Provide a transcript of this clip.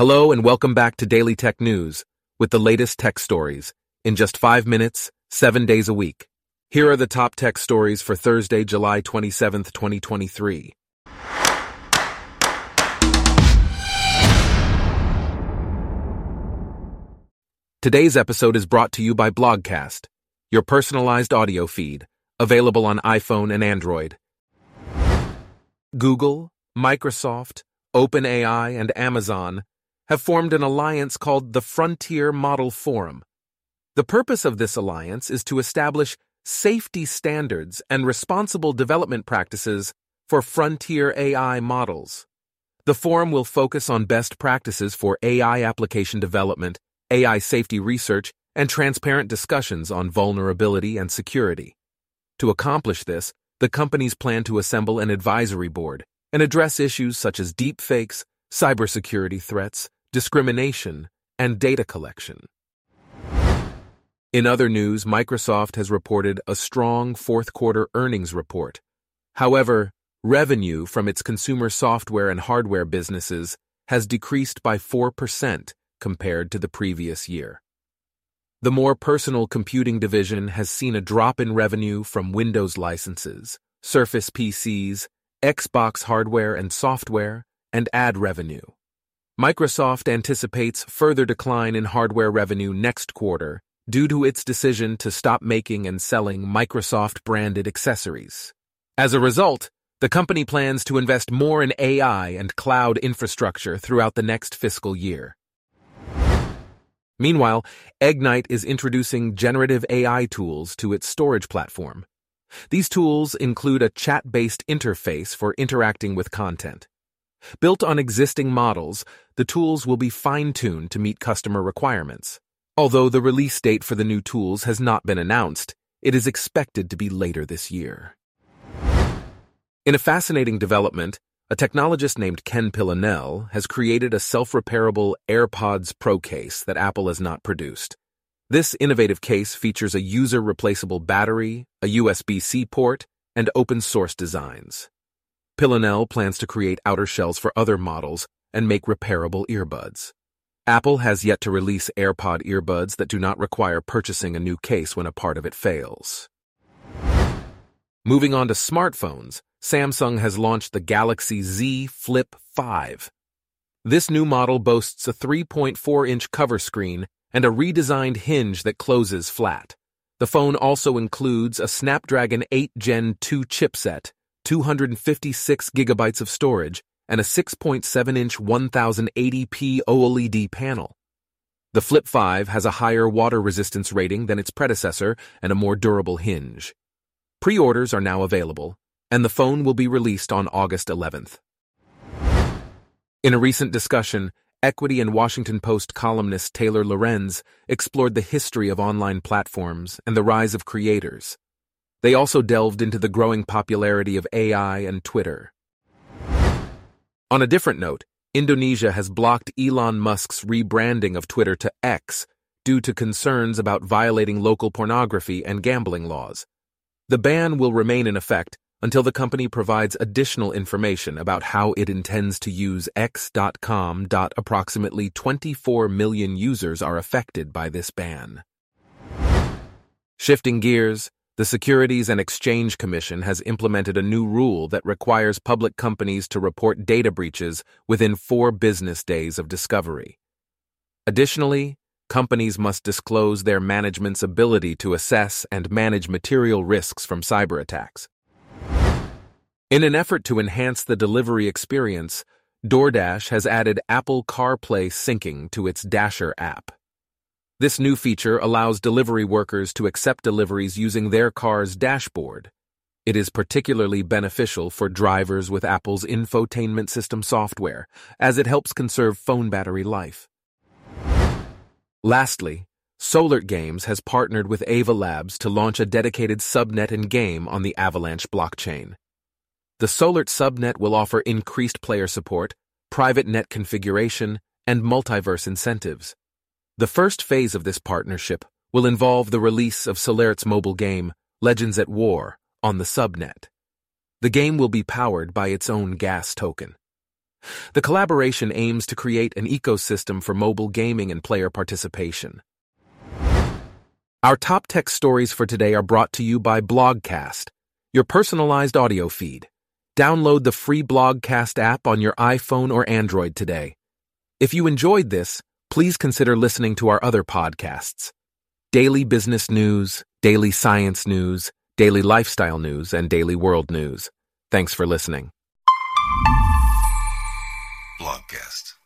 Hello and welcome back to Daily Tech News with the latest tech stories in just five minutes, seven days a week. Here are the top tech stories for Thursday, July 27th, 2023. Today's episode is brought to you by Blogcast, your personalized audio feed, available on iPhone and Android. Google, Microsoft, OpenAI, and Amazon have formed an alliance called the Frontier Model Forum. The purpose of this alliance is to establish safety standards and responsible development practices for frontier AI models. The forum will focus on best practices for AI application development AI safety research, and transparent discussions on vulnerability and security. To accomplish this, the companies plan to assemble an advisory board and address issues such as deepfakes, cybersecurity threats, discrimination, and data collection. In other news, Microsoft has reported a strong fourth quarter earnings report. However, revenue from its consumer software and hardware businesses has decreased by 4% compared to the previous year. The more personal computing division has seen a drop in revenue from Windows licenses, Surface PCs, Xbox hardware and software, and ad revenue. Microsoft anticipates further decline in hardware revenue next quarter due to its decision to stop making and selling Microsoft branded accessories. As a result, the company plans to invest more in AI and cloud infrastructure throughout the next fiscal year. Meanwhile, Egnyte is introducing generative AI tools to its storage platform. These tools include a chat-based interface for interacting with content. Built on existing models, the tools will be fine-tuned to meet customer requirements. Although the release date for the new tools has not been announced, it is expected to be later this year. In a fascinating development, a technologist named Ken Pillonel has created a self-repairable AirPods Pro case that Apple has not produced. This innovative case features a user-replaceable battery, a USB-C port, and open-source designs. Pillonel plans to create outer shells for other models and make repairable earbuds. Apple has yet to release AirPod earbuds that do not require purchasing a new case when a part of it fails. Moving on to smartphones, Samsung has launched the Galaxy Z Flip 5. This new model boasts a 3.4-inch cover screen and a redesigned hinge that closes flat. The phone also includes a Snapdragon 8 Gen 2 chipset, 256 gigabytes of storage, and a 6.7-inch 1080p OLED panel. The Flip 5 has a higher water resistance rating than its predecessor and a more durable hinge. Pre-orders are now available, and the phone will be released on August 11th. In a recent discussion, Equity and Washington Post columnist Taylor Lorenz explored the history of online platforms and the rise of creators. They also delved into the growing popularity of AI and Twitter. On a different note, Indonesia has blocked Elon Musk's rebranding of Twitter to X due to concerns about violating local pornography and gambling laws. The ban will remain in effect until the company provides additional information about how it intends to use X.com. Approximately 24 million users are affected by this ban. Shifting gears, the Securities and Exchange Commission has implemented a new rule that requires public companies to report data breaches within four business days of discovery. Additionally, companies must disclose their management's ability to assess and manage material risks from cyber attacks. In an effort to enhance the delivery experience, DoorDash has added Apple CarPlay syncing to its Dasher app. This new feature allows delivery workers to accept deliveries using their car's dashboard. It is particularly beneficial for drivers with Apple's infotainment system software, as it helps conserve phone battery life. Lastly, Solart Games has partnered with Ava Labs to launch a dedicated subnet and game on the Avalanche blockchain. The Solart subnet will offer increased player support, private net configuration, and multiverse incentives. The first phase of this partnership will involve the release of Solart's mobile game, Legends at War, on the subnet. The game will be powered by its own gas token. The collaboration aims to create an ecosystem for mobile gaming and player participation. Our top tech stories for today are brought to you by Blogcast, your personalized audio feed. Download the free Blogcast app on your iPhone or Android today. If you enjoyed this, please consider listening to our other podcasts Daily Business News, Daily Science News, Daily Lifestyle News, and Daily World News. Thanks for listening. Blogcast.